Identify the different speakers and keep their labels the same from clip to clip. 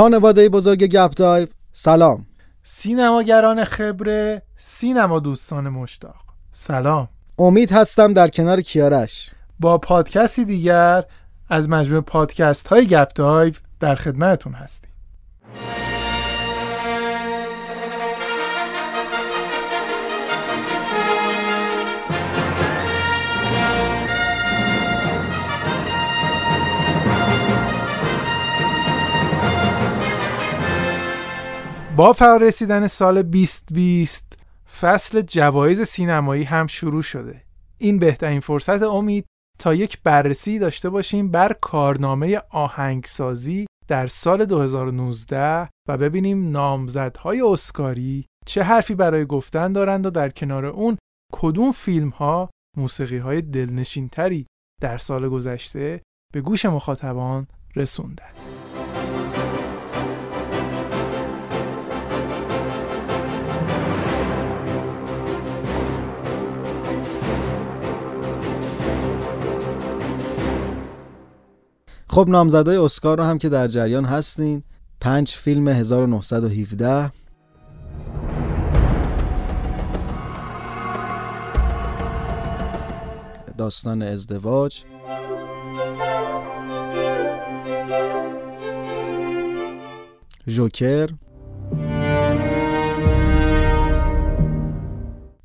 Speaker 1: خانواده بزرگ گپ دایو سلام.
Speaker 2: سینماگران خبره سینما دوستان مشتاق سلام.
Speaker 1: امید هستم در کنار کیارش.
Speaker 2: با پادکستی دیگر از مجموعه پادکست های گپ دایو در خدمتتون هستیم. با فرارسیدن سال 2020 فصل جوایز سینمایی هم شروع شده این بهترین فرصت امید تا یک بررسی داشته باشیم بر کارنامه آهنگسازی در سال 2019 و ببینیم نامزدهای اسکاری چه حرفی برای گفتن دارند و در کنار اون کدوم فیلم ها موسیقی های دلنشین تری در سال گذشته به گوش مخاطبان رسوندند.
Speaker 1: خب نامزدای اسکار رو هم که در جریان هستین. پنج فیلم 1917 داستان ازدواج. جوکر.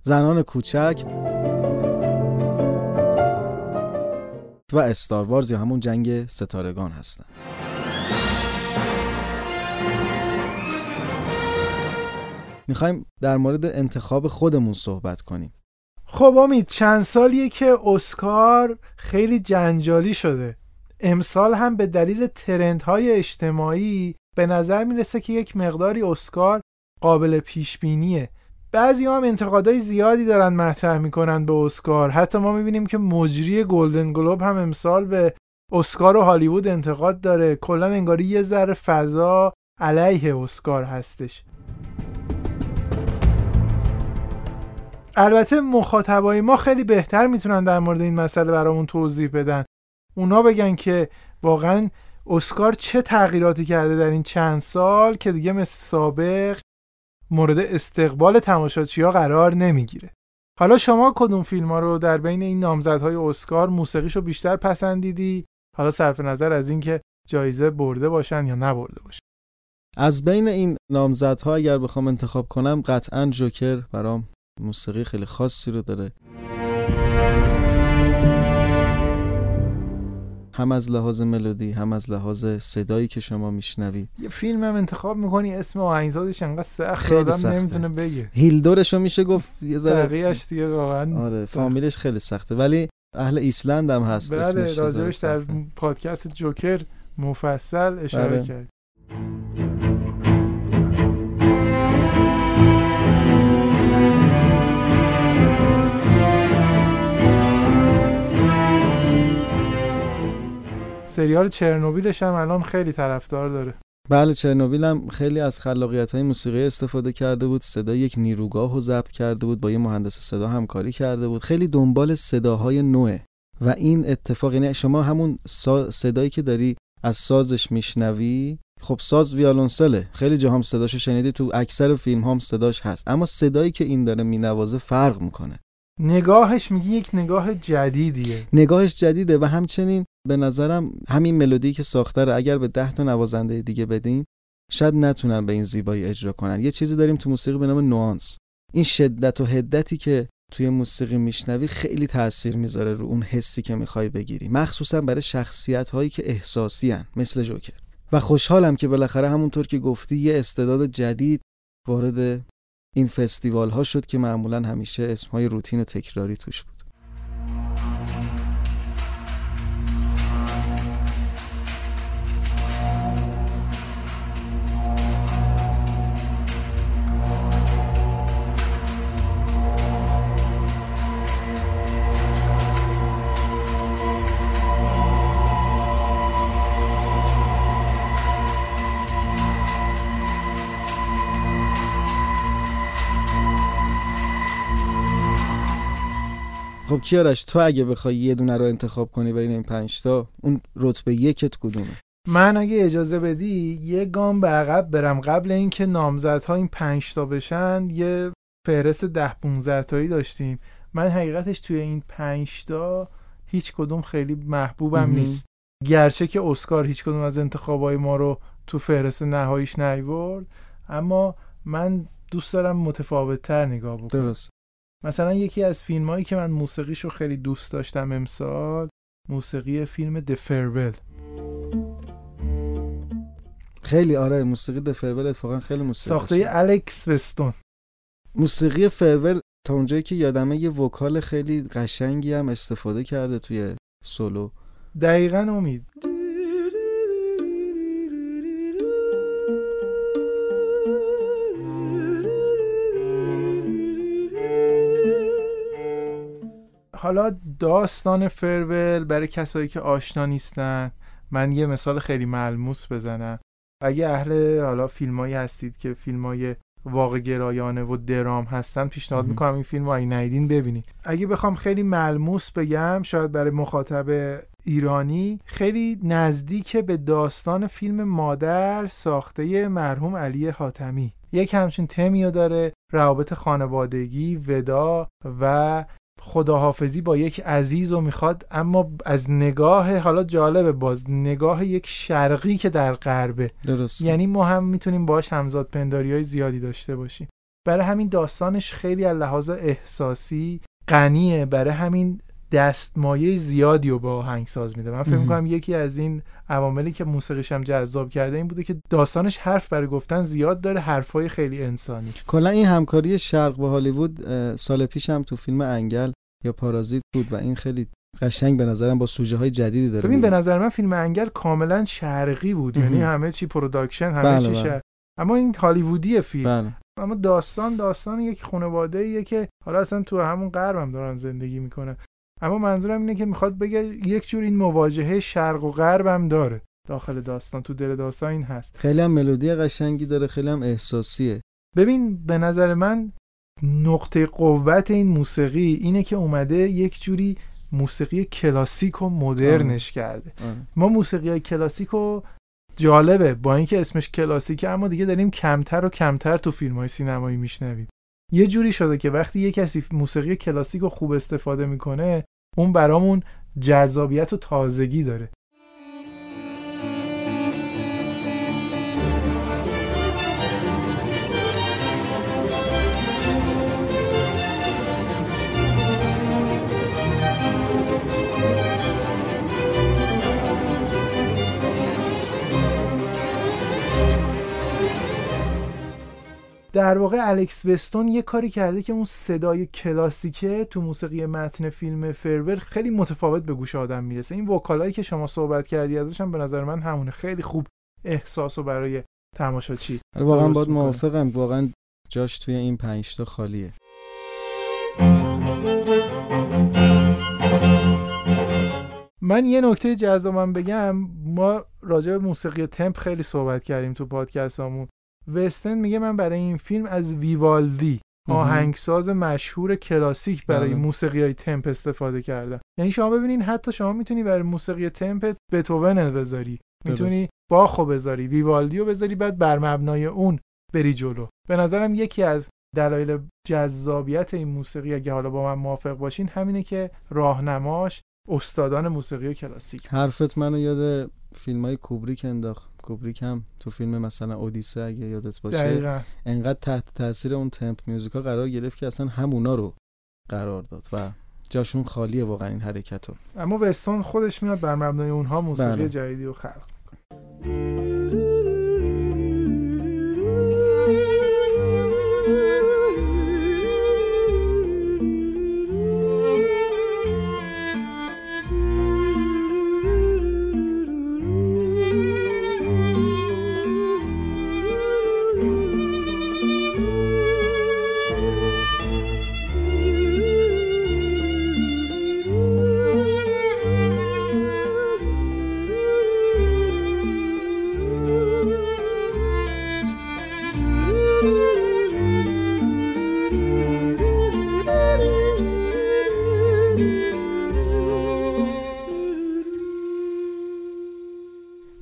Speaker 1: زنان کوچک. و استار وارز یا همون جنگ ستارگان هستن. می‌خوایم در مورد انتخاب خودمون صحبت کنیم.
Speaker 2: خب امید چند سالیه که اسکار خیلی جنجالی شده. امسال هم به دلیل ترندهای اجتماعی به نظر می‌رسه که یک مقداری اسکار قابل پیش بینیه بعضی هم انتقادهای زیادی دارن مطرح می‌کنن به اسکار. حتی ما می‌بینیم که مجری گلدن گلوب هم امسال به اسکار و هالیوود انتقاد داره. کلا انگاری یه ذره فضا علیه اسکار هستش. البته مخاطبای ما خیلی بهتر می‌تونن در مورد این مسئله برامون توضیح بدن. اونا بگن که واقعا اسکار چه تغییراتی کرده در این چند سال که دیگه مثل سابق مورد استقبال تماشاچی قرار نمی‌گیره. حالا شما کدوم فیلم ها رو در بین این نامزدهای اسکار موسیقیشو بیشتر پسندیدی؟ حالا صرف نظر از اینکه جایزه برده باشن یا نبرده باشن.
Speaker 1: از بین این نامزدها اگر بخوام انتخاب کنم قطعا جوکر برام موسیقی خیلی خاصی رو داره. هم از لحاظ ملودی هم از لحاظ صدایی که شما میشنوید.
Speaker 2: یه فیلم هم انتخاب می‌کنی اسم آهنگسازش انقدر سخت خیلی آدم نمی‌تونه بگه.
Speaker 1: هیلدورش رو میشه گفت یه
Speaker 2: ذره دیگه واقعا
Speaker 1: آره فامیلش خیلی سخته. ولی اهل ایسلند هم هست
Speaker 2: بله راجبش در پادکست جوکر مفصل اشاره بله. کرد. سریال چرنوبیلش هم الان خیلی طرفدار داره.
Speaker 1: بله چرنوبیل هم خیلی از خلاقیت های موسیقی استفاده کرده بود صدا یک نیروگاه رو ضبط کرده بود با یه مهندس صدا همکاری کرده بود. خیلی دنبال صداهای نوعه و این اتفاق یعنی شما همون صدایی که داری از سازش میشنوی خب ساز ویالونسله خیلی جا هم صداشو شنیدی تو اکثر فیلم هم صداش هست. اما صدایی که این داره مینوازه فرق می‌کنه.
Speaker 2: نگاهش میگی یک نگاه جدیدیه.
Speaker 1: نگاهش جدیده و همچنین به نظرم همین ملودی که ساخته رو اگر به ده تا نوازنده دیگه بدین شاید نتونن به این زیبایی اجرا کنن. یه چیزی داریم تو موسیقی به نام نوانس. این شدت و هدتی که توی موسیقی میشنوی خیلی تاثیر می‌ذاره رو اون حسی که می‌خوای بگیری. مخصوصا برای شخصیت هایی که احساسی هن. مثل جوکر. و خوشحالم که بالاخره همونطور که گفتی یه استعداد جدید وارد این فستیوال ها شد که معمولا همیشه اسم های روتین و تکراری توش بود. خب کیارش تو اگه بخوای یه دونه رو انتخاب کنی بین این پنج تا اون رتبه یکت کدومه؟
Speaker 2: من اگه اجازه بدی یه گام به عقب برم. قبل اینکه نامزدها این پنج تا بشن یه فهرست ده 15 تایی داشتیم. من حقیقتش توی این پنج تا هیچ کدوم خیلی محبوبم
Speaker 1: مهم.
Speaker 2: نیست. گرچه که اسکار هیچ کدوم از انتخابای ما رو تو فهرست نهاییش نیورد اما من دوست دارم متفاوت تر نگاه بکنم.
Speaker 1: درست.
Speaker 2: مثلا یکی از فیلم هایی که من موسیقیشو خیلی دوست داشتم امسال موسیقی فیلم The Farewell.
Speaker 1: خیلی آره موسیقی دفرول اتفاقا خیلی موسیقی
Speaker 2: ساخته. الکس وستون
Speaker 1: موسیقی فرول تا اونجایی که یادمه یه وکال خیلی قشنگی هم استفاده کرده توی سولو.
Speaker 2: دقیقا امید. حالا داستان فرول برای کسایی که آشنا نیستن من یه مثال خیلی ملموس بزنم. اگه اهل حالا فیلمایی هستید که فیلمای واقع گرایانه و درام هستن پیشنهاد. می‌کنم این فیلم رو اگه ندیدین ببینید. اگه بخوام خیلی ملموس بگم شاید برای مخاطب ایرانی خیلی نزدیک به داستان فیلم مادر ساخته مرحوم علی حاتمی. یک همچین تمیو داره روابط خانوادگی ودا و خداحافظی با یک عزیز رو می‌خواد اما از نگاه حالا جالبه باز نگاه یک شرقی که در غربه.
Speaker 1: درست
Speaker 2: یعنی ما هم می‌تونیم باش همزاد پنداری های زیادی داشته باشیم. برای همین داستانش خیلی از لحاظ احساسی غنیه. برای همین دستمایه زیادی رو به آهنگساز میده من فکر. می‌کنم یکی از این عواملی که موسیقیش هم جذاب کرده این بوده که داستانش حرف برای گفتن زیاد داره حرفای خیلی انسانی
Speaker 1: کلا این همکاری شرق با هالیوود سال پیش هم تو فیلم انگل یا پارازیت بود و این خیلی قشنگ به نظرم با سوژه های جدیدی داره
Speaker 2: ببین به. نظر من فیلم انگل کاملا شرقی بود یعنی. همه چی production همه
Speaker 1: بله،
Speaker 2: چی
Speaker 1: بله.
Speaker 2: شرق اما این هالیوودی فیلم
Speaker 1: بله
Speaker 2: اما داستان داستان یک خانواده ایه که حالا اصلا تو همون غرب هم دارن زندگی می‌کنن اما منظورم اینه که می‌خواد بگه یک جور این مواجهه شرق و غرب هم داره. داخل داستان تو دل داستان این هست.
Speaker 1: خیلی هم ملودی قشنگی داره خیلی هم احساسیه.
Speaker 2: ببین به نظر من نقطه قوت این موسیقی اینه که اومده یک جوری موسیقی کلاسیک و مدرنش کرده.
Speaker 1: آره.
Speaker 2: ما موسیقی های کلاسیک و جالبه. با اینکه اسمش کلاسیکه اما دیگه داریم کمتر و کمتر تو فیلم های سینمایی میشنویم. یه جوری شده که وقتی یه کسی موسیقی کلاسیک رو خوب استفاده می‌کنه اون برامون جذابیت و تازگی داره. در واقع الکس وستون یه کاری کرده که اون صدای کلاسیکه تو موسیقی متن فیلم فرور خیلی متفاوت به گوش آدم می‌رسه. این وکالایی که شما صحبت کردی ازش هم به نظر من همونه. خیلی خوب احساس و برای تماشاچی
Speaker 1: آره، واقعا باید. موافقم. واقعا جاش توی این پنج تا خالیه.
Speaker 2: من یه نکته جذابم بگم. ما راجع به موسیقی تمپ خیلی صحبت کردیم تو پادکستمون وستن میگه من برای این فیلم از ویوالدی. آهنگساز مشهور کلاسیک برای
Speaker 1: بله.
Speaker 2: موسیقی های تمپ استفاده کردن. یعنی شما ببینین حتی شما می‌تونی برای موسیقی تمپت بتوون بذاری. می‌تونی باخو بذاری ویوالدیو بذاری بعد بر مبنای اون بری جلو. به نظرم یکی از دلایل جذابیت این موسیقی اگه حالا با من موافق باشین همینه که راهنماش استادان موسیقی کلاسیک.
Speaker 1: حرفت منو یاد فیلم های کوبریک انداخت. کوبریک هم تو فیلم مثلا اودیسه اگه یادت باشه
Speaker 2: دقیقا.
Speaker 1: انقدر تحت تاثیر اون تمپ میوزیکا قرار گرفت که اصلا همونا رو قرار داد و جاشون خالیه واقعا این حرکت رو
Speaker 2: اما وستون خودش میاد بر مبنای اونها موسیقی
Speaker 1: بله.
Speaker 2: جدیدی رو خلق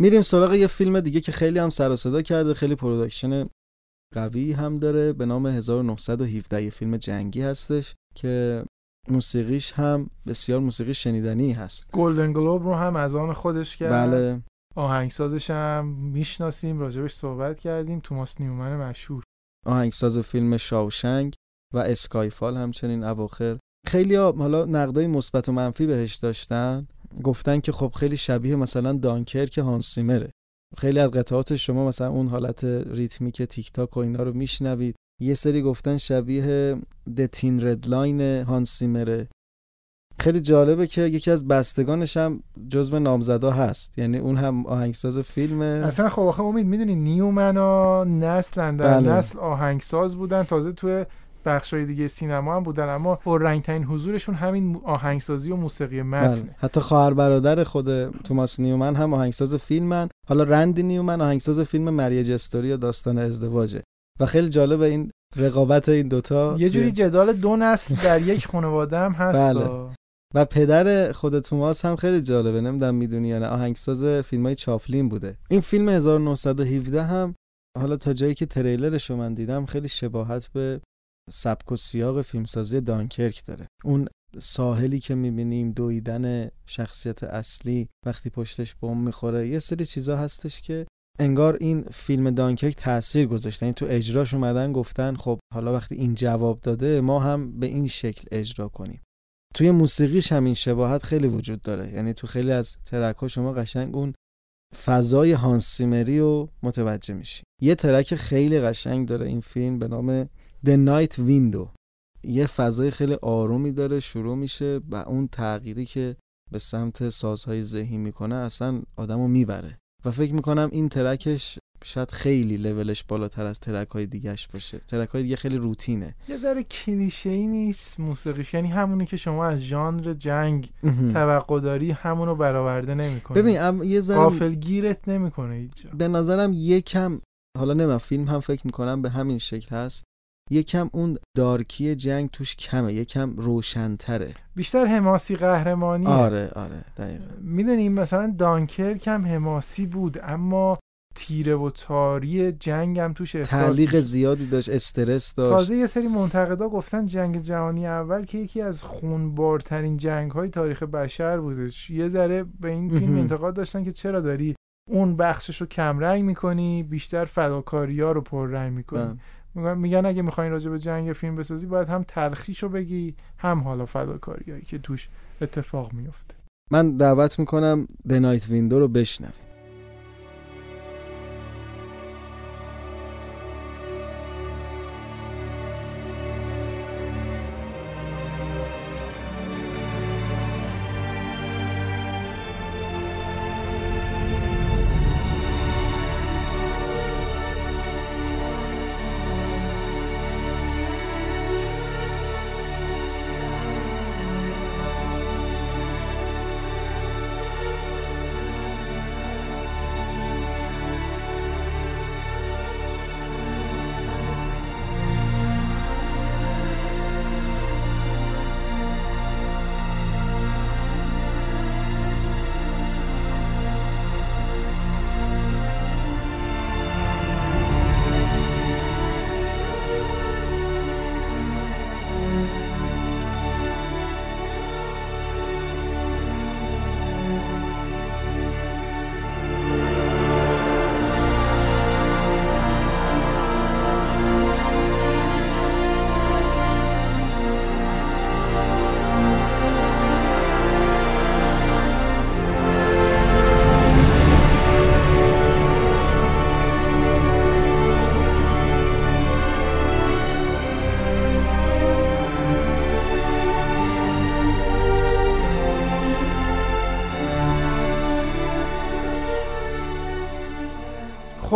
Speaker 1: میریم سراغ یه فیلم دیگه که خیلی هم سر و صدا کرده خیلی production قوی هم داره به نام 1917 یه فیلم جنگی هستش که موسیقیش هم بسیار موسیقی شنیدنی هست.
Speaker 2: گلدن گلوب رو هم از آن خودش کرد.
Speaker 1: بله.
Speaker 2: آهنگسازش هم می‌شناسیم راجبش صحبت کردیم. توماس نیومن مشهور.
Speaker 1: آهنگساز فیلم شاوشنک و اسکایفال همچنین اواخر. خیلی ها حالا نقدای مثبت و منفی بهش داشتن. گفتن که خب خیلی شبیه مثلا دانکرک هانس زیمره خیلی از قطعات شما مثلا اون حالت ریتمیک تیک تاک و اینا رو میشنوید. یه سری گفتن شبیه The Thin Red Line هانس زیمره خیلی جالبه که یکی از بستگانش هم جزو نامزدا هست. یعنی اون هم آهنگساز فیلمه.
Speaker 2: اصلا خب آخه امید می‌دونی نیومنا نسلن در
Speaker 1: بله.
Speaker 2: نسل آهنگساز بودن. تازه توی بخشای دیگه سینما هم بودن. اما پررنگترین حضورشون همین آهنگسازی و موسیقی متنه
Speaker 1: بله. حتی خواهر برادر خود توماس نیومن هم آهنگساز فیلمن. حالا رندی نیومن آهنگساز فیلم مریج استوری و داستان ازدواجه. و خیلی جالبه این رقابت این دوتا
Speaker 2: یه جوری جدال دو نسل در یک خانواده هم هست.
Speaker 1: بله. و پدر خود توماس هم خیلی جالبه نمی‌دونم می‌دونی یا نه. آهنگساز فیلم های چاپلین بوده. این فیلم 1917 هم حالا تا جایی که تریلرش رو من دیدم خیلی شباهت به سبک و سیاق فیلمسازی دانکرک داره. اون ساحلی که می‌بینیم دویدن شخصیت اصلی وقتی پشتش بم می‌خوره یه سری چیزا هستش که انگار این فیلم دانکرک تاثیر گذاشتن این تو اجراش اومدن گفتن خب حالا وقتی این جواب داده ما هم به این شکل اجرا کنیم. توی موسیقیش هم این شباهت خیلی وجود داره. یعنی تو خیلی از ترک ها شما قشنگ اون فضای هانس سیمری رو متوجه میشی. یه ترک خیلی قشنگ داره این فیلم به نام The Night Window. یه فضای خیلی آرومی داره شروع میشه و اون تغییری که به سمت سازهای ذهی می‌کنه اصلا آدمو می‌بره. و فکر می‌کنم این ترکش شاید خیلی لولش بالاتر از ترک های دیگهش باشه. ترک های دیگه خیلی روتینه.
Speaker 2: یه ذره کلیشه ای نیست موسیقیش. یعنی همونی که شما از ژانر جنگ توقع داری همونو برآورده نمی‌کنه
Speaker 1: ببین ام- یه ذره
Speaker 2: غافل گیرت نمی‌کنه هیچ جا.
Speaker 1: به نظرم یکم حالا نمیم فیلم هم فکر می‌کنم به همین شکل هست. یکم اون دارکی جنگ توش کمه یکم روشنتره.
Speaker 2: بیشتر حماسی قهرمانی
Speaker 1: آره آره دقیقا.
Speaker 2: می‌دونیم مثلا دانکرک هم حماسی بود اما تیره و تاری جنگ هم توش احساس
Speaker 1: تعلیق. زیادی داشت استرس داشت
Speaker 2: تازه یه سری منتقدا گفتن جنگ جهانی اول که یکی از خونبارترین جنگ های تاریخ بشر بودش یه ذره به این فیلم. انتقاد داشتن که چرا داری اون بخشش رو کمرنگ می‌کنی بیشتر فداکاری ها رو پررنگ می‌کنی
Speaker 1: بله.
Speaker 2: میگن اگه می‌خواین راجع به جنگ فیلم بسازی باید هم تلخیشو بگی هم حالا فداکاریایی که توش اتفاق میفته
Speaker 1: من دعوت می‌کنم The Night Window رو بشنویم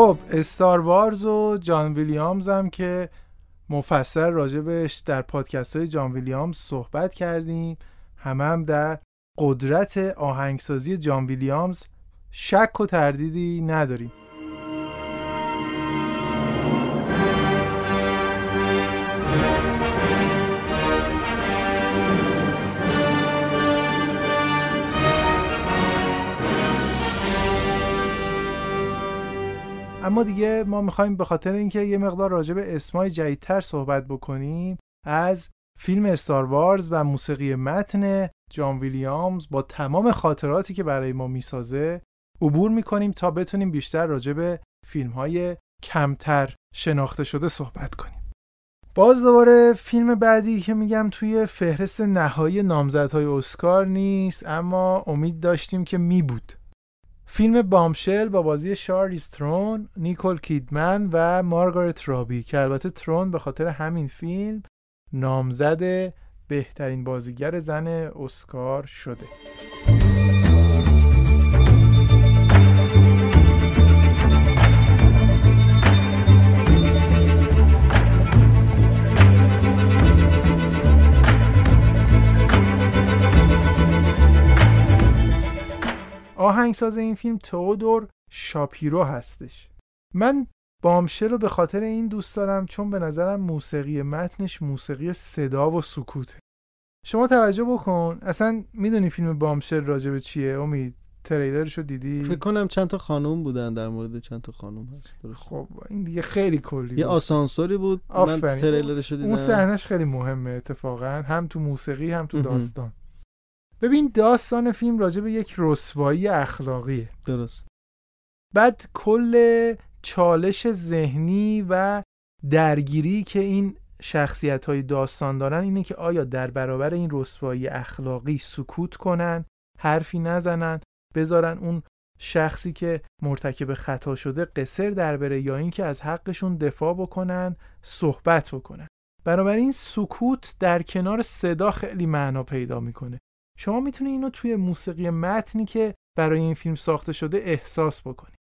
Speaker 2: خب استار وارز و جان ویلیامز هم که مفصل راجبش در پادکست های جان ویلیامز صحبت کردیم. همه هم در قدرت آهنگسازی جان ویلیامز شک و تردیدی نداریم. اما دیگه ما می‌خوایم به خاطر اینکه یه مقدار راجع به اسمای جدیدتر صحبت بکنیم از فیلم استار وارز و موسیقی متن جان ویلیامز با تمام خاطراتی که برای ما می‌سازه عبور می‌کنیم تا بتونیم بیشتر راجع به فیلم های کمتر شناخته شده صحبت کنیم. باز دوباره فیلم بعدی که میگم توی فهرست نهایی نامزدهای اسکار نیست اما امید داشتیم که می بود فیلم بامشل با بازی شارلیز ترون، نیکول کیدمن و مارگارت رابی که البته ترون به خاطر همین فیلم نامزد بهترین بازیگر زن اسکار شده. آهنگساز این فیلم تئودور شاپیرو هستش. من بامشل رو به خاطر این دوست دارم چون به نظرم موسیقی متنش موسیقی صدا و سکوته. شما توجه بکن. اصلا می‌دونی فیلم بامشل راجب چیه؟ امید تریلرشو دیدی؟
Speaker 1: فکر کنم چند تا خانم بودن در مورد چند تا خانم هست. درست.
Speaker 2: خب این دیگه خیلی کلی
Speaker 1: یه آسانسوری بود. من تریلرشو دیدم
Speaker 2: اون صحنهش خیلی مهمه اتفاقا. هم تو موسیقی هم تو داستان. ببین داستان فیلم راجع به یک رسوایی اخلاقیه.
Speaker 1: درست.
Speaker 2: بعد کل چالش ذهنی و درگیری که این شخصیت های داستان دارن اینه که آیا در برابر این رسوایی اخلاقی سکوت کنن حرفی نزنن بذارن اون شخصی که مرتکب خطا شده قصر در بره یا اینکه از حقشون دفاع بکنن صحبت بکنن. این سکوت در کنار صدا خیلی معنا پیدا می‌کنه. شما می‌تونید اینو توی موسیقی متنی که برای این فیلم ساخته شده احساس بکنی.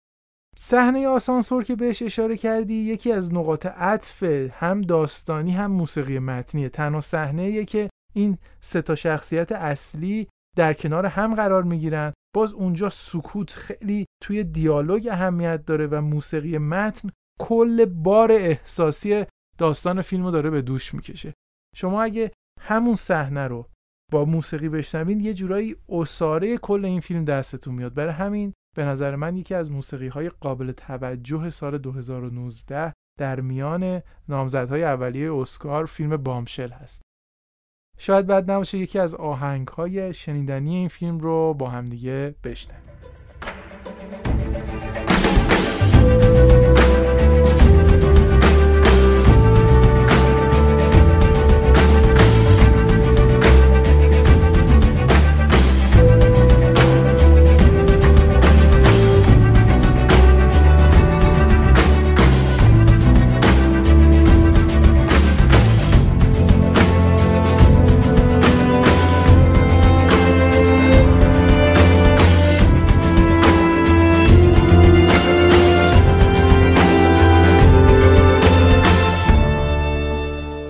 Speaker 2: صحنه آسانسور که بهش اشاره کردی یکی از نقاط عطف هم داستانی هم موسیقی متنیه. تنها صحنه که این سه تا شخصیت اصلی در کنار هم قرار می‌گیرن. باز اونجا سکوت خیلی توی دیالوگ اهمیت داره و موسیقی متن کل بار احساسی داستان فیلمو داره به دوش می‌کشه. شما اگه همون صحنه رو با موسیقی بشنوین یه جورایی اساره کل این فیلم دستتون میاد. برای همین به نظر من یکی از موسیقی های قابل توجه سال 2019 در میان نامزدهای اولیه اسکار فیلم بامشل هست. شاید بعد نباشه یکی از آهنگ های شنیدنی این فیلم رو با همدیگه بشنویم.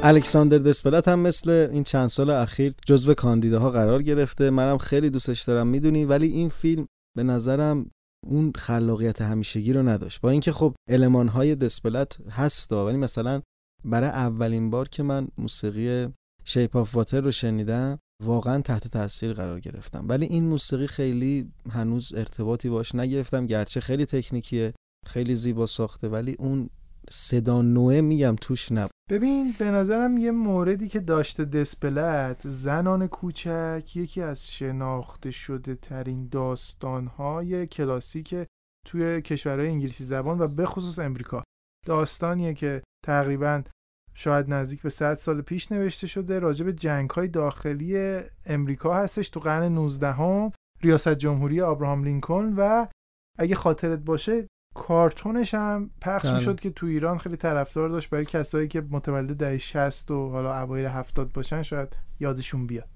Speaker 1: الکساندر دسپلت هم مثل این چند سال اخیر جزو کاندیداها قرار گرفته. منم خیلی دوستش دارم می‌دونی. ولی این فیلم به نظرم اون خلاقیت همیشگی رو نداشت. با اینکه خب های دسپلت هست ولی مثلا برای اولین بار که من موسیقی شیپ آف واتر رو شنیدم واقعا تحت تاثیر قرار گرفتم. ولی این موسیقی خیلی هنوز ارتباطی باش نگرفتم. گرچه خیلی تکنیکیه خیلی زیبا ساخته ولی اون صدا نوعه میگم توش نب
Speaker 2: ببین به نظرم یه موردی که داشته دسپلت زنان کوچک یکی از شناخته شده ترین داستانهای کلاسیک توی کشورهای انگلیسی زبان و به خصوص امریکا. داستانیه که تقریبا شاید نزدیک به 100 سال پیش نوشته شده راجع به جنگ های داخلی امریکا هستش تو قرن 19 هم ریاست جمهوری آبراهام لینکلن و اگه خاطرت باشه کارتونش هم پخش بله. می‌شد که تو ایران خیلی طرفدار داشت برای کسایی که متولد دهه 60 و حالا اوایل 70 باشن شاید یادشون بیاد.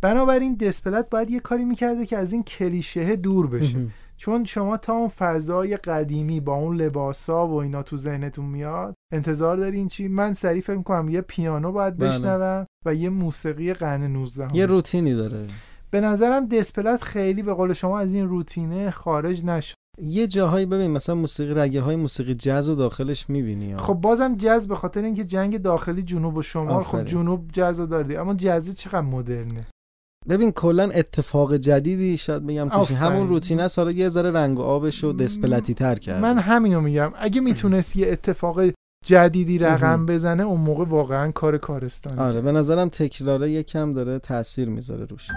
Speaker 2: بنابراین دسپلت باید یه کاری می‌کرده که از این کلیشه دور بشه. چون شما تا اون فضای قدیمی با اون لباسا و اینا تو ذهنتون میاد انتظار دارین چی؟ من سریع فکر کنم یه پیانو باید بله. بشنوم و یه موسیقی قرن 19
Speaker 1: یه روتینی داره.
Speaker 2: به نظرم دسپلت خیلی به قول شما از این روتینه خارج نشد.
Speaker 1: یه جاهایی ببین مثلا موسیقی رگه های موسیقی جاز و داخلش می‌بینی
Speaker 2: خب بازم جاز به خاطر اینکه جنگ داخلی جنوب و شمال خب جنوب جاز داردی اما جاز چقدر مدرنه؟
Speaker 1: ببین کلا اتفاق جدیدی شاید بگم توش. همون روتین است حالا یه ذره رنگ و آبش رو دسپلتی تر کرد.
Speaker 2: من همینو میگم. اگه می‌تونست یه اتفاق جدیدی رقم بزنه اون موقع واقعا کار کارستانی
Speaker 1: آره به نظرم تکراره یکم داره تاثیر می‌ذاره روش.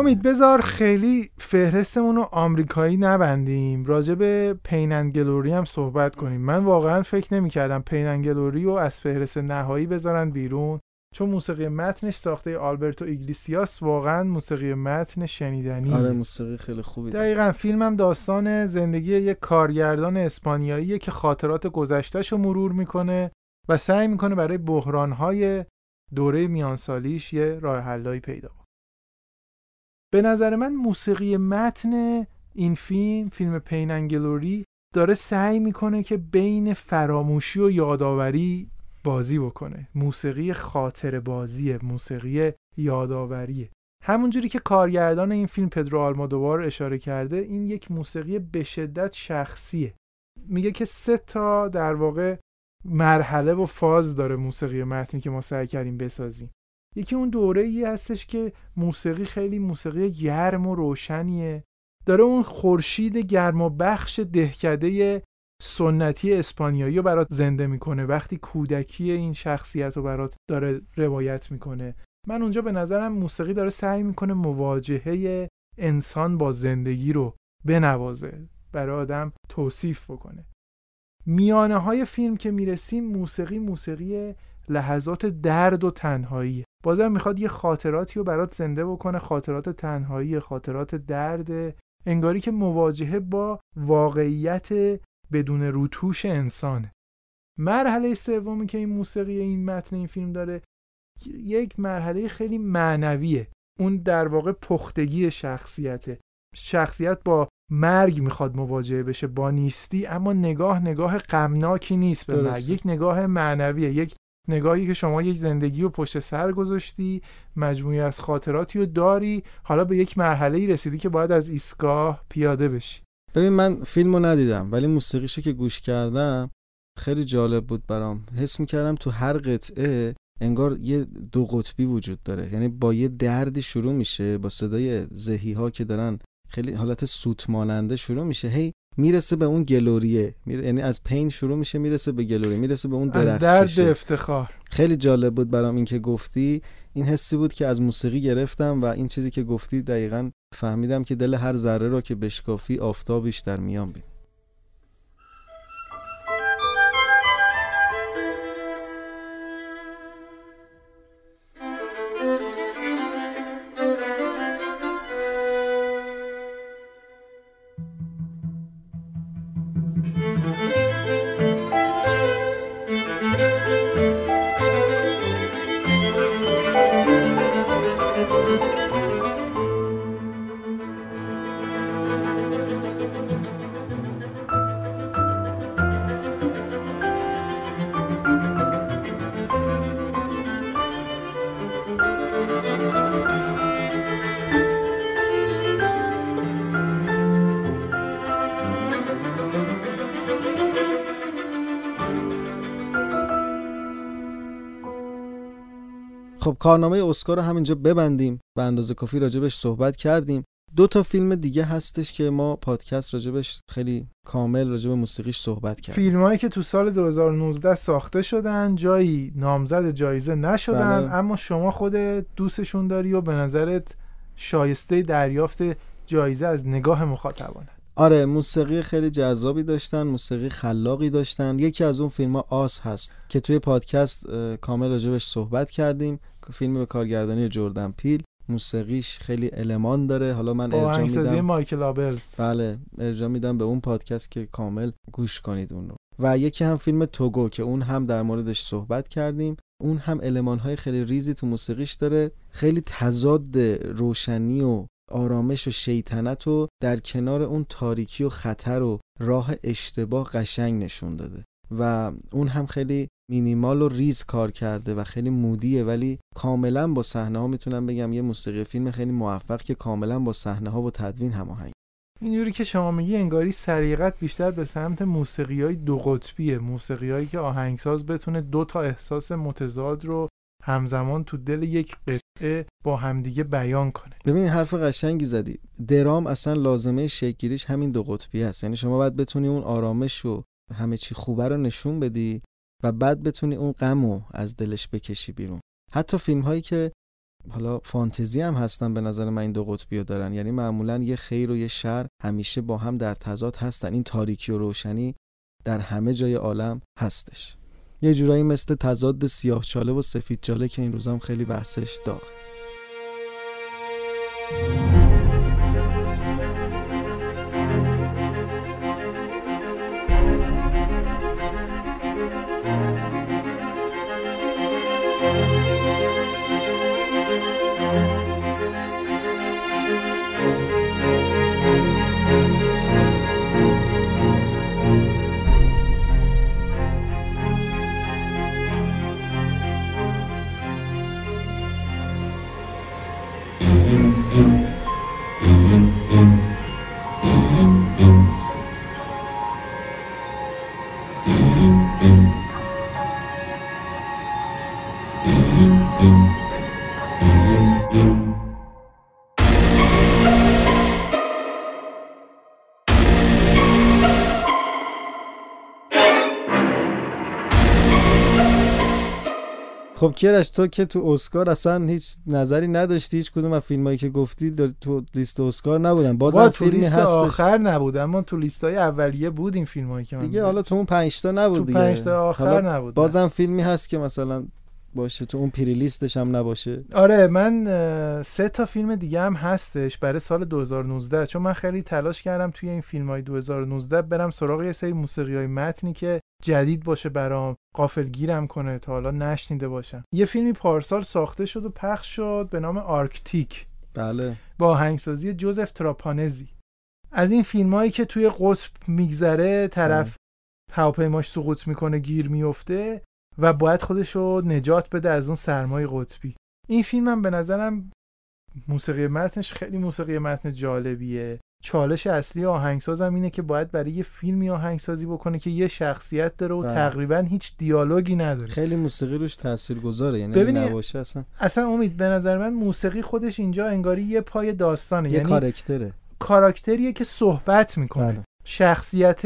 Speaker 2: امید بذار خیلی فهرستمون رو آمریکایی نبندیم. راجع به پیننگلوری هم صحبت کنیم. من واقعا فکر نمی‌کردم پیننگلوری رو از فهرست نهایی بذارن بیرون چون موسیقی متنش ساخته آلبرتو ایگلیسیاس واقعا موسیقی متن شنیدنی.
Speaker 1: آره موسیقی خیلی خوبی.
Speaker 2: دقیقا فیلمم داستان زندگی یک کارگردان اسپانیاییه که خاطرات گذشتهش رو مرور می‌کنه و سعی می‌کنه برای بحرانهای دوره میانسالیش یه راه حلایی پیدا کنه. به نظر من موسیقی متن این فیلم فیلم پیننگلوری داره سعی می‌کنه که بین فراموشی و یادآوری بازی بکنه. موسیقی خاطر بازیه موسیقی یادآوریه. همونجوری که کارگردان این فیلم پدرو آلمادوار اشاره کرده این یک موسیقی به شدت شخصیه. میگه که سه تا در واقع مرحله و فاز داره موسیقی متنی که ما سعی کردیم بسازیم. یکی اون دوره ای هستش که موسیقی خیلی موسیقی گرم و روشنیه. داره اون خورشید گرم و بخش دهکده سنتی اسپانیایی رو برات زنده می‌کنه. وقتی کودکی این شخصیت رو برات داره روایت می‌کنه. من اونجا به نظرم موسیقی داره سعی می‌کنه مواجهه انسان با زندگی رو بنوازه. برای آدم توصیف بکنه. میانه های فیلم که می‌رسیم موسیقی موسیقی لحظات درد و تنهایی. بازم می‌خواد یه خاطراتی رو برات زنده بکنه خاطرات تنهایی خاطرات درد انگاری که مواجهه با واقعیت بدون روتوش انسانه. مرحله سومی که این موسیقی این متن این فیلم داره یک مرحله خیلی معنویه. اون در واقع پختگی شخصیته. شخصیت با مرگ می‌خواد مواجهه بشه با نیستی اما نگاه نگاه غمناکی نیست به مرگ. یک نگاه معنویه یک نگاهی که شما یک زندگی رو پشت سر گذاشتی مجموعی از خاطراتی رو داری حالا به یک مرحله ای رسیدی که باید از ایستگاه پیاده بشی.
Speaker 1: ببین من فیلمو ندیدم ولی موسیقیشو که گوش کردم خیلی جالب بود برام. حس می‌کردم تو هر قطعه انگار یه دو قطبی وجود داره. یعنی با یه دردی شروع میشه با صدای زهی ها که دارن خیلی حالت سوت ماننده شروع میشه. هی می‌رسه به اون گلوریه. یعنی از پین شروع میشه می‌رسه به گلوری می‌رسه به اون
Speaker 2: از درد
Speaker 1: درخششه
Speaker 2: افتخار.
Speaker 1: خیلی جالب بود برام این که گفتی. این حسی بود که از موسیقی گرفتم و این چیزی که گفتی دقیقا فهمیدم که دل هر ذره را که بشکافی آفتابیش در میان بین. کارنامه اسکار رو همینجا ببندیم به اندازه کافی راجبش صحبت کردیم. دو تا فیلم دیگه هستش که ما پادکست راجبش خیلی کامل راجب موسیقیش صحبت کردیم.
Speaker 2: فیلم هایی که تو سال 2019 ساخته شدن جایی نامزد جایزه نشدن
Speaker 1: بله.
Speaker 2: اما شما خود دوستشون داری و به نظرت شایسته دریافت جایزه از نگاه مخاطبانه.
Speaker 1: آره موسیقی خیلی جذابی داشتن موسیقی خلاقی داشتن. یکی از اون فیلم ها آس هست که توی پادکست کامل راجبش صحبت کردیم. فیلم به کارگردانی جردن پیل. موسیقیش خیلی المان داره. حالا من ارجاع میدم
Speaker 2: مایکل
Speaker 1: بله ارجاع میدم به اون پادکست که کامل گوش کنید اون رو. و یکی هم فیلم توگو که اون هم در موردش صحبت کردیم. اون هم المانهای خیلی ریزی تو موسیقیش داره. خیلی تضاد روشنی و آرامش و شیطنت و در کنار اون تاریکی و خطر و راه اشتباه قشنگ نشون داده. و اون هم خیلی مینیمال و ریز کار کرده و خیلی مودیه ولی کاملا با صحنه ها می‌تونم بگم یه موسیقی فیلم خیلی موفق که کاملا با صحنه ها و تدوین هماهنگ.
Speaker 2: اینجوری که شما میگی انگاری سریقت بیشتر به سمت موسیقی های دو قطبیه موسیقی هایی که آهنگساز بتونه دو تا احساس متضاد رو همزمان تو دل یک قطعه با همدیگه بیان کنه.
Speaker 1: ببین حرف قشنگی زدی. درام اصلا لازمه شکلگیریش همین دو قطبی هست. یعنی شما باید بتونی اون آرامش و همه چی خوبه رو نشون بدی و بعد بتونی اون غم رو از دلش بکشی بیرون. حتی فیلم هایی که حالا فانتزی هم هستن به نظر من این دو قطبی رو دارن. یعنی معمولا یه خیر و یه شر همیشه با هم در تضاد هستن. این تاریکی و روشنی در همه جای عالم هستش. یه جورایی مثل تضاد سیاه چاله و سفید چاله که این روزام خیلی بحثش داغه. خب کیرش تو که تو اسکار اصلا هیچ نظری نداشتی؟ هیچ کدوم از فیلمایی که گفتی تو لیست اسکار نبودن. بازم
Speaker 2: تو لیست هستش. آخر نبود اما تو لیست های اولیه بود این فیلمایی که من
Speaker 1: دیگه حالا تو اون 5 تا نبود
Speaker 2: تو
Speaker 1: دیگه.
Speaker 2: 5 تا آخر نبود
Speaker 1: بازم فیلمی هست که مثلا باشه تو اون pre-list ش هم نباشه.
Speaker 2: آره من سه تا فیلم دیگه هم هستش برای سال 2019 چون من خیلی تلاش کردم توی این فیلم های 2019 برم سراغ یه سری موسیقی های متنی که جدید باشه برام غافلگیرم کنه تا حالا نشنیده باشم. یه فیلمی پارسال ساخته شد و پخش شد به نام آرکتیک.
Speaker 1: بله.
Speaker 2: با آهنگسازی جوزف تراپانزی. از این فیلم هایی که توی قطب میگذره طرف هواپیماش سقوط می‌کنه گیر میفته و باید خودش رو نجات بده از اون سرمای قطبی. این فیلم هم به نظرم موسیقی متنش خیلی موسیقی متن جالبیه. چالش اصلی آهنگسازم اینه که باید برای یه فیلمی آهنگسازی بکنه که یه شخصیت داره و بله. تقریبا هیچ دیالوگی نداره.
Speaker 1: خیلی موسیقی روش تاثیرگذاره یعنی ببینید نباشه اصلا.
Speaker 2: اصلا امید به نظر من موسیقی خودش اینجا انگاری یه پای داستانه.
Speaker 1: یه یعنی کاراکتره.
Speaker 2: کاراکتریه که صحبت می‌کنه. بله. شخصیت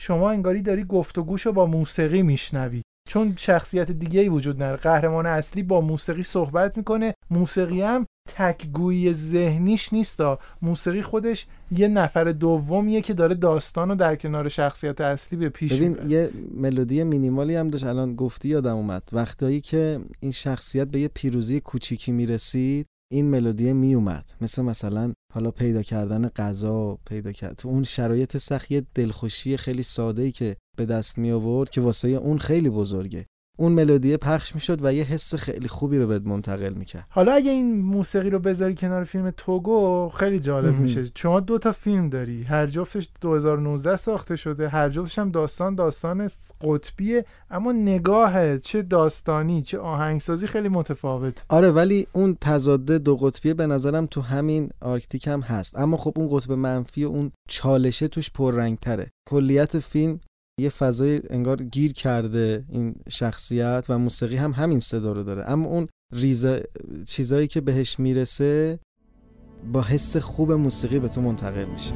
Speaker 2: شما انگاری داری گفتگوشو با موسیقی میشنوی. چون شخصیت دیگه ای وجود نداره. قهرمان اصلی با موسیقی صحبت می‌کنه. موسیقی هم تکگویی ذهنیش نیستا موسیقی خودش یه نفر دومیه که داره داستان رو در کنار شخصیت اصلی به پیش
Speaker 1: ببین یه ملودی مینیمالی هم داشت. الان گفتی یادم اومد. وقتایی که این شخصیت به یه پیروزی کوچیکی می‌رسید این ملودی می اومد مثل مثلا حالا پیدا کردن غذا پیدا کرد تو اون شرایط سخت دلخوشی خیلی ساده ای که به دست می آورد که واسه اون خیلی بزرگه. اون ملودی پخش می‌شد و یه حس خیلی خوبی رو بهت منتقل می‌کرد.
Speaker 2: حالا اگه این موسیقی رو بذاری کنار فیلم توگو خیلی جالب میشه. شما دو تا فیلم داری. هر جفتش 2019 ساخته شده. هر جفتش هم داستان داستان قطبیه. اما نگاه چه داستانی چه آهنگسازی خیلی متفاوت.
Speaker 1: آره ولی اون تضاد دو قطبیه به نظرم تو همین آرکتیک هم هست. اما خب اون قطب منفی و اون چالشه توش پررنگتره. کلیت فیلم یه فضای انگار گیر کرده این شخصیت و موسیقی هم همین صدا رو داره. اما اون ریزه چیزایی که بهش می‌رسه با حس خوب موسیقی به تو منتقل میشه.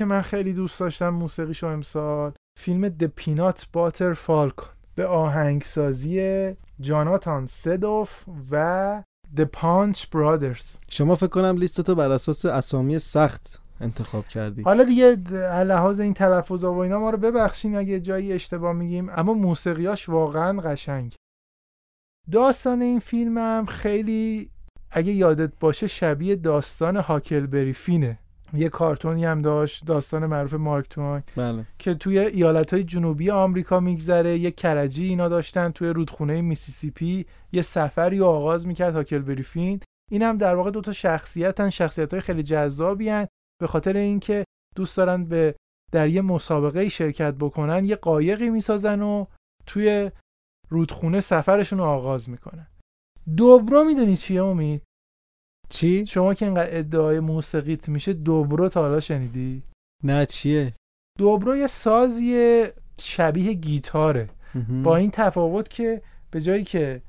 Speaker 2: که من خیلی دوست داشتم موسیقیشو امسال فیلم The Peanut Butter Falcon به آهنگسازی جاناتان سادوف و The Punch Brothers
Speaker 1: شما فکر کنم لیستتو بر اساس اسامی سخت انتخاب کردی.
Speaker 2: حالا دیگه لحاظ این تلفظ و اینا ما رو ببخشین اگه جایی اشتباه میگیم اما موسیقیاش واقعا قشنگ داستان این فیلم هم خیلی اگه یادت باشه شبیه داستان هاکلبری فینه. یه کارتونی هم داشت داستان معروف مارک توین
Speaker 1: بله.
Speaker 2: که توی ایالت های جنوبی آمریکا میگذره یه کرجی اینا داشتن توی رودخونه میسیسیپی یه سفری رو آغاز می‌کرد هاکلبری فین این هم در واقع دوتا شخصیتن شخصیت های خیلی جذابی هن. به خاطر اینکه دوست دارن به در یه مسابقه شرکت بکنن یه قایقی می‌سازن و توی رودخونه سفرشون رو آغاز می‌کنن. دوبرو می‌دونی چیه امید؟
Speaker 1: چی؟
Speaker 2: شما که اینقدر ادعای موسیقیت میشه دوبرو تا حالا شنیدی؟
Speaker 1: نه چیه؟
Speaker 2: دوبرو یه سازی شبیه گیتاره. با این تفاوت که به جایی که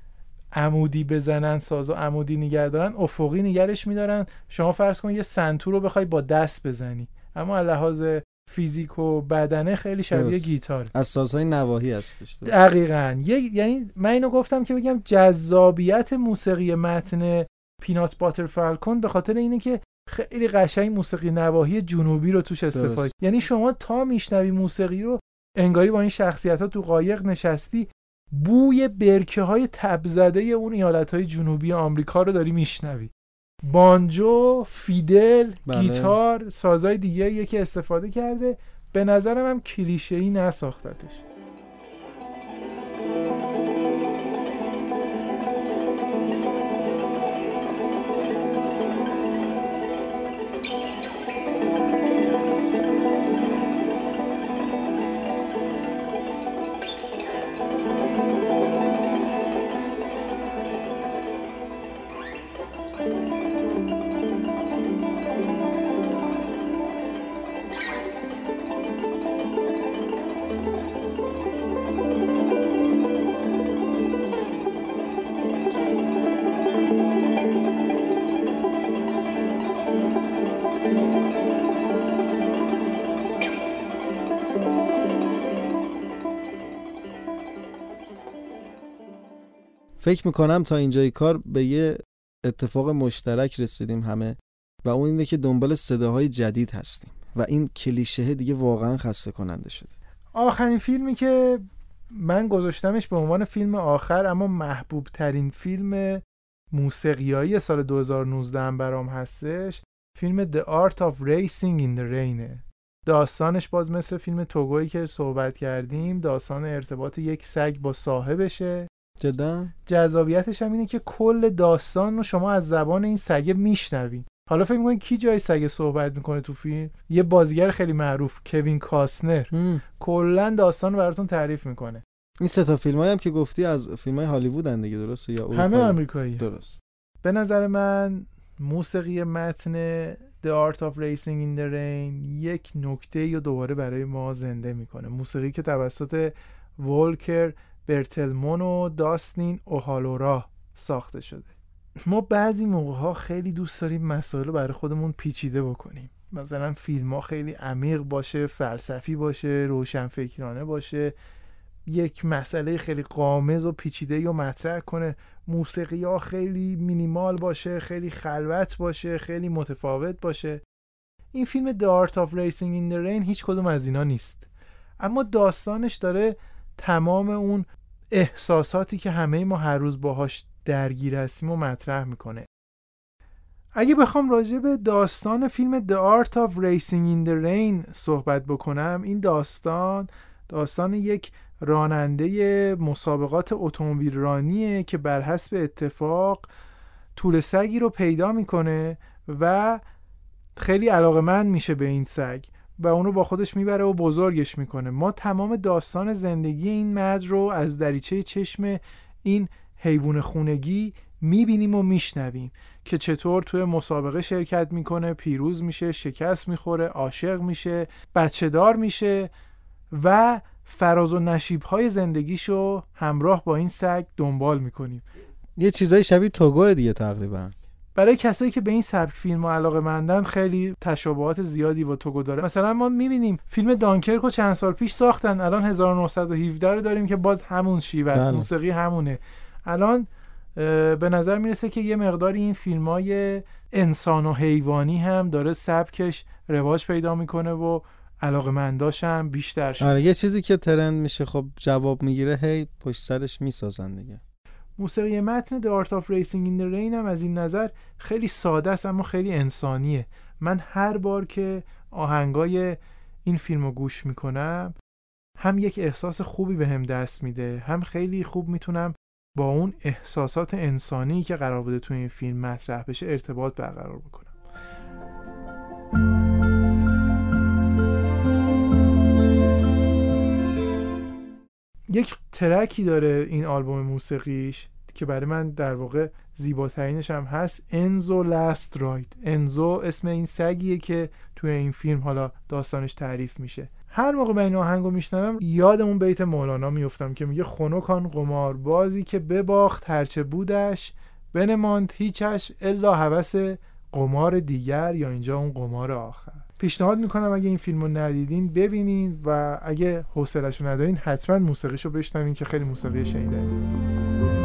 Speaker 2: عمودی بزنن ساز و عمودی نگه دارن افقی نگرش میدارن. شما فرض کن یه سنتور رو بخوای با دست بزنی. اما از لحاظ فیزیک و بدنه خیلی شبیه. گیتار
Speaker 1: از سازهای نواحی هستش
Speaker 2: دقیقا. یه یعنی من اینو گفتم که بگم جذابیت موسیقی متن پینات باتر فالکون به خاطر اینه که خیلی قشنگ موسیقی نواحی جنوبی رو توش استفاده
Speaker 1: کرده.
Speaker 2: یعنی شما تا میشنوی موسیقی رو انگاری با این شخصیت ها تو قایق نشستی بوی برکه های تب‌زده اون ایالت های جنوبی آمریکا رو داری میشنوی بانجو، فیدل،
Speaker 1: بله.
Speaker 2: گیتار، سازهای دیگه که استفاده کرده به نظرم هم کلیشه ای نساختتش
Speaker 1: فکر می‌کنم تا اینجای کار به یه اتفاق مشترک رسیدیم همه و اون اینه که دنبال صداهای جدید هستیم و این کلیشه دیگه واقعا خسته کننده شده.
Speaker 2: آخرین فیلمی که من گذاشتمش به عنوان فیلم آخر اما محبوب ترین فیلم موسیقیایی سال 2019 هم برام هستش فیلم The Art of Racing in the Rain. داستانش باز مثل فیلم توگویی که صحبت کردیم داستان ارتباط یک سگ با صاحبشه.
Speaker 1: جدا؟
Speaker 2: جذابیتش هم اینه که کل داستان رو شما از زبان این سگه میشنوین. حالا فکر می‌کنین کی جای سگه صحبت می‌کنه تو فیلم؟ یه بازیگر خیلی معروف کوین کاسنر. کلا داستان رو براتون تعریف می‌کنه.
Speaker 1: این سه تا فیلم هم که گفتی از فیلم های هالیوودن دیگه درسته؟ یا
Speaker 2: همه؟ آمریکایی.
Speaker 1: درست.
Speaker 2: به نظر من موسیقی متن The Art of Racing in the Rain یک نکته رو دوباره برای ما زنده می‌کنه. موسیقی که توسط ولکر برتلمون و داستین اوهالورا ساخته شده. ما بعضی موقع ها خیلی دوست داریم مسائل رو برای خودمون پیچیده بکنیم. مثلا فیلم ها خیلی عمیق باشه فلسفی باشه روشنفکرانه باشه. یک مسئله خیلی قامز و پیچیده و مطرح کنه. موسیقی ها خیلی مینیمال باشه خیلی خلوت باشه خیلی متفاوت باشه. این فیلم The Art of Racing in the Rain هیچ کدوم از اینا نیست. اما داستانش داره تمام اون احساساتی که همه ما هر روز باهاش درگیر هستیم و مطرح می‌کنه. اگه بخوام راجع به داستان فیلم The Art of Racing in the Rain صحبت بکنم این داستان داستان یک راننده مسابقات اتومبیل رانیه که بر حسب اتفاق طول سگی رو پیدا می‌کنه و خیلی علاقمند میشه به این سگ. و اون رو با خودش می‌بره و بزرگش می‌کنه. ما تمام داستان زندگی این مرد رو از دریچه چشم این حیوان خونگی می‌بینیم و میشنویم که چطور توی مسابقه شرکت می‌کنه پیروز میشه شکست می‌خوره عاشق میشه بچه دار میشه و فراز و نشیب های زندگیشو همراه با این سگ دنبال می‌کنیم.
Speaker 1: یه چیزای شبیه توگو دیگه تقریبا.
Speaker 2: برای کسایی که به این سبک فیلم علاقه مندن خیلی تشابهات زیادی با توگو داره. مثلا ما می‌بینیم فیلم دانکرک رو چند سال پیش ساختن الان 1917 رو داریم که باز همون شیوه است
Speaker 1: بله.
Speaker 2: موسیقی همونه. الان به نظر می‌رسه که یه مقداری این فیلم های انسان و حیوانی هم داره سبکش رواج پیدا می‌کنه و علاقه منداش هم بیشتر شد
Speaker 1: آره یه چیزی که ترند میشه خب جواب می‌گیره هی پشت سرش می‌سازن دیگه.
Speaker 2: موسیقی متن The Art of Racing in the Rain هم از این نظر خیلی ساده است اما خیلی انسانیه. من هر بار که آهنگای این فیلم رو گوش می‌کنم هم یک احساس خوبی به هم دست میده هم خیلی خوب می‌تونم با اون احساسات انسانی که قرار بوده تو این فیلم مطرح بشه ارتباط برقرار بکنم. یک ترکی داره این آلبوم موسیقیش که برای من در واقع زیباترینش هم هست انزو لاست رایت انزو اسم این سگیه که توی این فیلم حالا داستانش تعریف میشه. هر موقع من این آهنگو میشنوم یاد اون بیت مولانا میفتم که میگه خنکان قمار بازی که بباخت هرچه بودش بنماند هیچش الا هوس قمار دیگر یا اینجا اون قمار آخر. پیشنهاد می‌کنم اگه این فیلم رو ندیدین ببینین و اگه حوصله‌شو ندارین حتما موسیقیشو بشنوین که خیلی موسیقی شنیدنی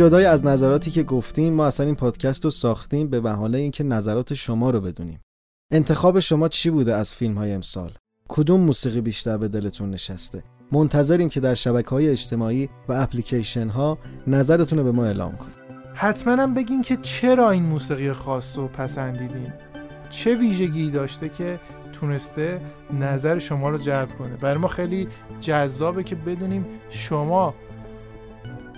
Speaker 1: جدای از نظراتی که گفتیم ما اصلا این پادکست رو ساختیم به بهانه اینکه نظرات شما رو بدونیم. انتخاب شما چی بوده از فیلم های امسال؟ کدوم موسیقی بیشتر به دلتون نشسته؟ منتظریم که در شبکه های اجتماعی و اپلیکیشن ها نظرتون رو به ما اعلام کنید.
Speaker 2: حتما هم بگین که چرا این موسیقی خاص رو پسندیدین؟ چه ویژگی داشته که تونسته نظر شما رو جلب کنه؟ برای ما خیلی جذابه که بدونیم شما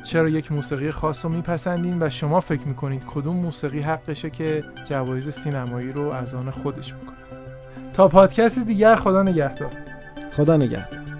Speaker 2: چرا یک موسیقی خاص رو میپسندین و شما فکر می‌کنید کدوم موسیقی حقشه که جوایز سینمایی رو از آن خودش می‌کنه؟ تا پادکست دیگر خدا نگهدار.
Speaker 1: خدا نگهدار.